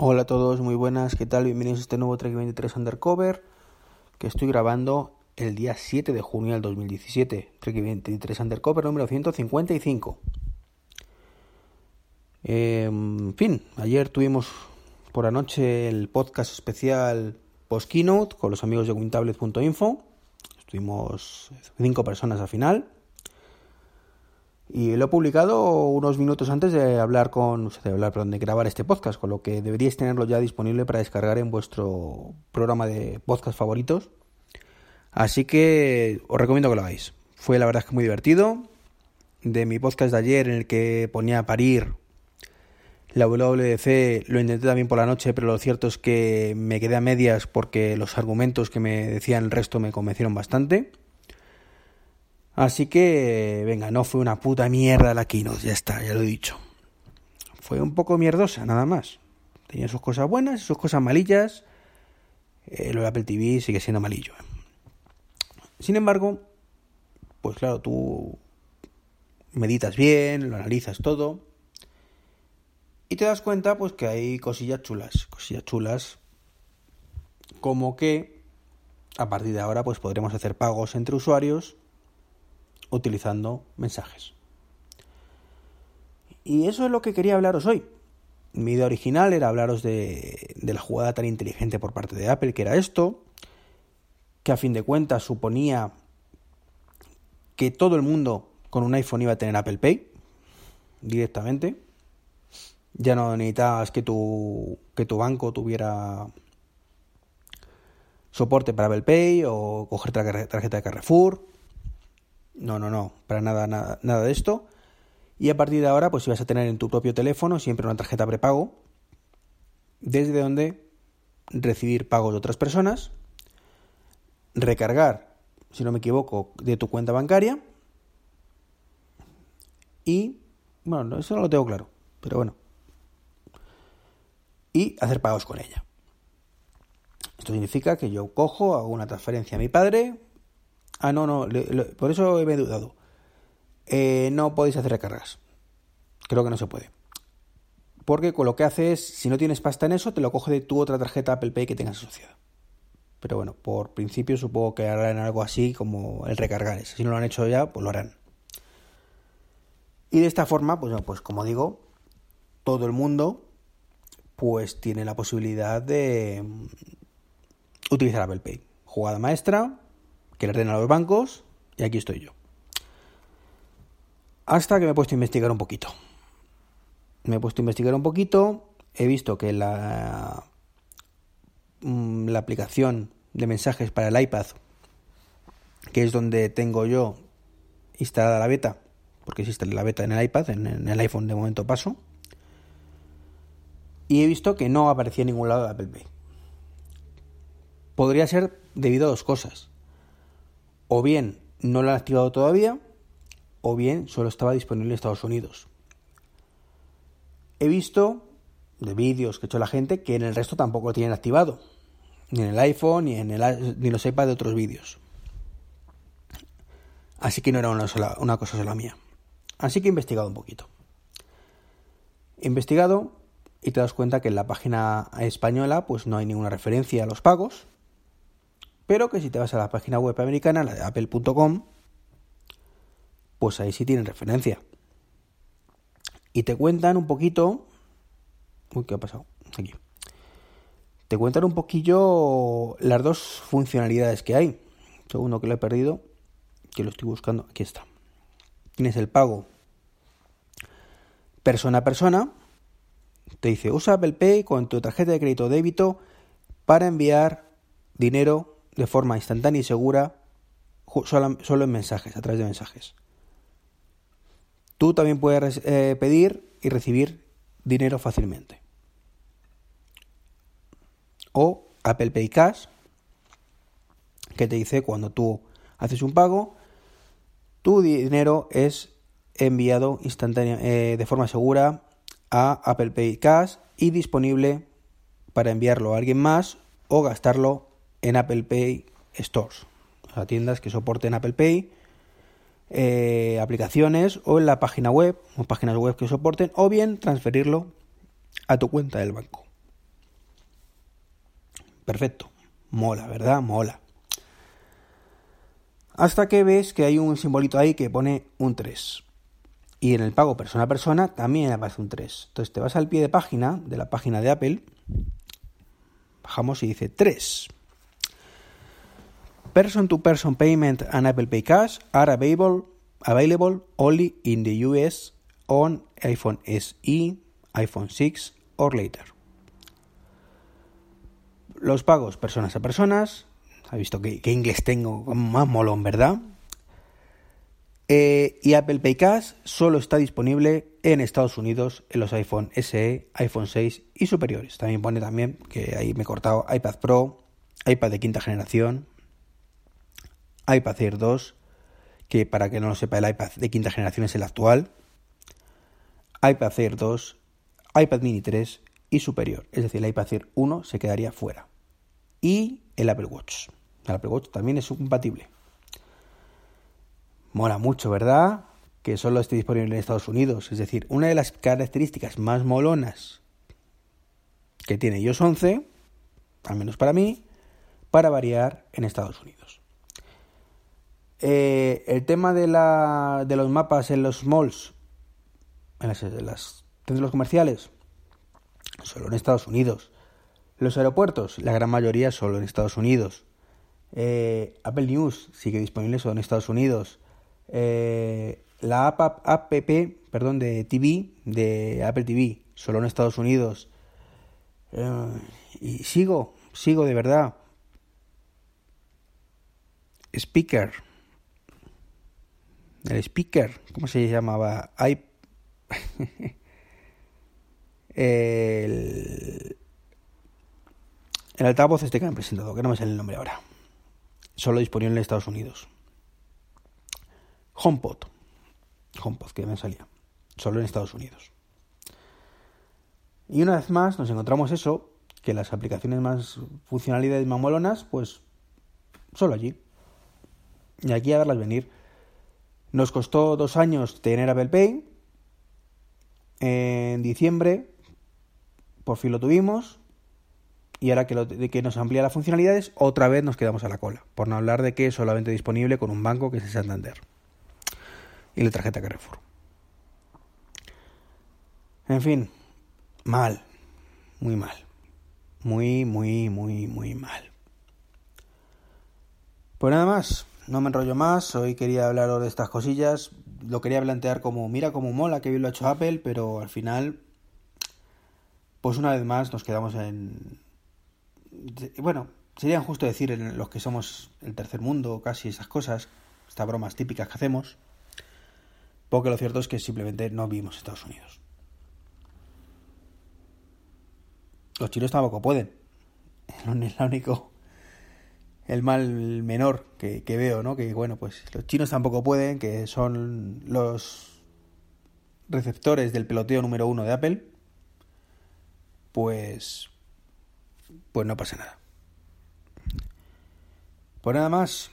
Hola a todos, muy buenas, ¿qué tal? Bienvenidos a este nuevo Trek 23 Undercover que estoy grabando el día 7 de junio del 2017. Trek 23 Undercover número 155. Eh, en fin, ayer tuvimos por anoche el podcast especial post keynote con los amigos de wintablet.info. Estuvimos cinco personas al final. Y lo he publicado unos minutos antes de hablar con, de hablar, perdón, de grabar este podcast, con lo que deberíais tenerlo ya disponible para descargar en vuestro programa de podcast favoritos. Así que os recomiendo que lo hagáis. Fue la verdad que muy divertido. De mi podcast de ayer en el que ponía a parir la WWDC, lo intenté también por la noche, pero lo cierto es que me quedé a medias porque los argumentos que me decían el resto me convencieron bastante. Así que, venga, no fue una puta mierda la keynote, ya está, ya lo he dicho. Fue un poco mierdosa, nada más. Tenía sus cosas buenas sus cosas malillas. Eh, lo de Apple TV sigue siendo malillo. Sin embargo, pues claro, tú meditas bien, lo analizas todo. Y te das cuenta, pues, que hay cosillas chulas. Cosillas chulas. Como que, a partir de ahora, pues podremos hacer pagos entre usuarios utilizando mensajes. Y eso es lo que quería hablaros hoy. Mi idea original era hablaros de, de, la jugada tan inteligente por parte de Apple, que era esto, que a fin de cuentas suponía que todo el mundo con un iPhone iba a tener Apple Pay directamente. Ya no necesitabas que tu, que tu banco tuviera soporte para Apple Pay o coger tarjeta de Carrefour no, no, no, para nada, nada, nada de esto. Y a partir de ahora, pues ibas a tener en tu propio teléfono siempre una tarjeta prepago, desde donde recibir pagos de otras personas, recargar, si no me equivoco, de tu cuenta bancaria y, bueno, eso no lo tengo claro, pero bueno, y hacer pagos con ella. Esto significa que yo cojo, hago una transferencia a mi padre, Ah, no, no, por eso me he dudado. Eh, no podéis hacer recargas. Creo que no se puede. Porque con lo que hace es, si no tienes pasta en eso, te lo coge de tu otra tarjeta Apple Pay que tengas asociada. Pero bueno, por principio supongo que harán algo así como el recargar. Si no lo han hecho ya, pues lo harán. Y de esta forma, pues, pues como digo, todo el mundo pues tiene la posibilidad de mm, utilizar Apple Pay. Jugada maestra, que le den a los bancos y aquí estoy yo. Hasta que me he puesto a investigar un poquito. Me he puesto a investigar un poquito, he visto que la, mm, la aplicación de mensajes para el iPad, que es donde tengo yo instalada la beta, porque existe la beta en el iPad, en, el iPhone de momento paso, y he visto que no aparecía en ningún lado de Apple Pay. Podría ser debido a dos cosas o bien no lo han activado todavía, o bien solo estaba disponible en Estados Unidos. He visto de vídeos que ha hecho la gente que en el resto tampoco lo tienen activado, ni en el iPhone, ni en el, ni los iPad de otros vídeos. Así que no era una, una cosa sola mía. Así que he investigado un poquito. He investigado y te das cuenta que en la página española pues no hay ninguna referencia a los pagos, pero que si te vas a la página web americana, la de apple.com, pues ahí sí tienen referencia. Y te cuentan un poquito... Uy, ¿qué ha pasado? Aquí. Te cuentan un poquillo las dos funcionalidades que hay. Segundo que lo he perdido, que lo estoy buscando, aquí está. Tienes el pago persona a persona. Te dice, usa Apple Pay con tu tarjeta de crédito o débito para enviar dinero de forma instantánea y segura solo, en mensajes, a través de mensajes. Tú también puedes eh, pedir y recibir dinero fácilmente. O Apple Pay Cash, que te dice cuando tú haces un pago, tu dinero es enviado instantánea, eh, de forma segura a Apple Pay Cash y disponible para enviarlo a alguien más o gastarlo en Apple Pay Stores, o sea, tiendas que soporten Apple Pay, eh, aplicaciones o en la página web, o páginas web que soporten, o bien transferirlo a tu cuenta del banco. Perfecto. Mola, ¿verdad? Mola. Hasta que ves que hay un simbolito ahí que pone un 3. Y en el pago persona a persona también aparece un 3. Entonces te vas al pie de página de la página de Apple. Bajamos y dice 3. Person to person payment and Apple Pay Cash are available, available only in the US on iPhone SE, iPhone 6 or later. Los pagos personas a personas. Ha visto que, inglés tengo más molón, ¿verdad? Eh, y Apple Pay Cash solo está disponible en Estados Unidos en los iPhone SE, iPhone 6 y superiores. También pone también que ahí me he cortado iPad Pro, iPad de quinta generación, iPad Air 2, que para que no lo sepa el iPad de quinta generación es el actual, iPad Air 2, iPad Mini 3 y superior. Es decir, el iPad Air 1 se quedaría fuera. Y el Apple Watch. El Apple Watch también es compatible. Mola mucho, ¿verdad? Que solo esté disponible en Estados Unidos. Es decir, una de las características más molonas que tiene iOS 11, al menos para mí, para variar en Estados Unidos. Eh, el tema de, la, de los mapas en los malls, en las, en centros comerciales, solo en Estados Unidos. Los aeropuertos, la gran mayoría solo en Estados Unidos. Eh, Apple News sigue disponible solo en Estados Unidos. Eh, la app, app, perdón, de TV, de Apple TV, solo en Estados Unidos. Eh, y sigo, sigo de verdad. Speaker. El speaker, ¿cómo se llamaba? I... el... el altavoz este que han presentado, que no me sale el nombre ahora. Solo disponible en Estados Unidos. HomePod. HomePod, que me salía. Solo en Estados Unidos. Y una vez más nos encontramos eso, que las aplicaciones más funcionalidades más molonas, pues solo allí. Y aquí a verlas venir. Nos costó dos años tener Apple Pay. En diciembre, por fin lo tuvimos. Y ahora que, lo, que nos amplía las funcionalidades, otra vez nos quedamos a la cola. Por no hablar de que es solamente disponible con un banco que es el Santander y la tarjeta Carrefour. En fin, mal, muy mal, muy, muy, muy, muy mal. Pues nada más, no me enrollo más, hoy quería hablaros de estas cosillas, lo quería plantear como, mira cómo mola, que bien lo ha hecho Apple, pero al final, pues una vez más nos quedamos en... Bueno, sería injusto decir en los que somos el tercer mundo, casi esas cosas, estas bromas típicas que hacemos. Porque lo cierto es que simplemente no vivimos Estados Unidos. Los chinos tampoco pueden. Es lo único, el mal menor que, que, veo, ¿no? Que bueno, pues los chinos tampoco pueden, que son los receptores del peloteo número uno de Apple. Pues, pues no pasa nada. Pues nada más.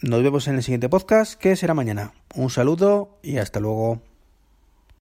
Nos vemos en el siguiente podcast, que será mañana. Un saludo y hasta luego.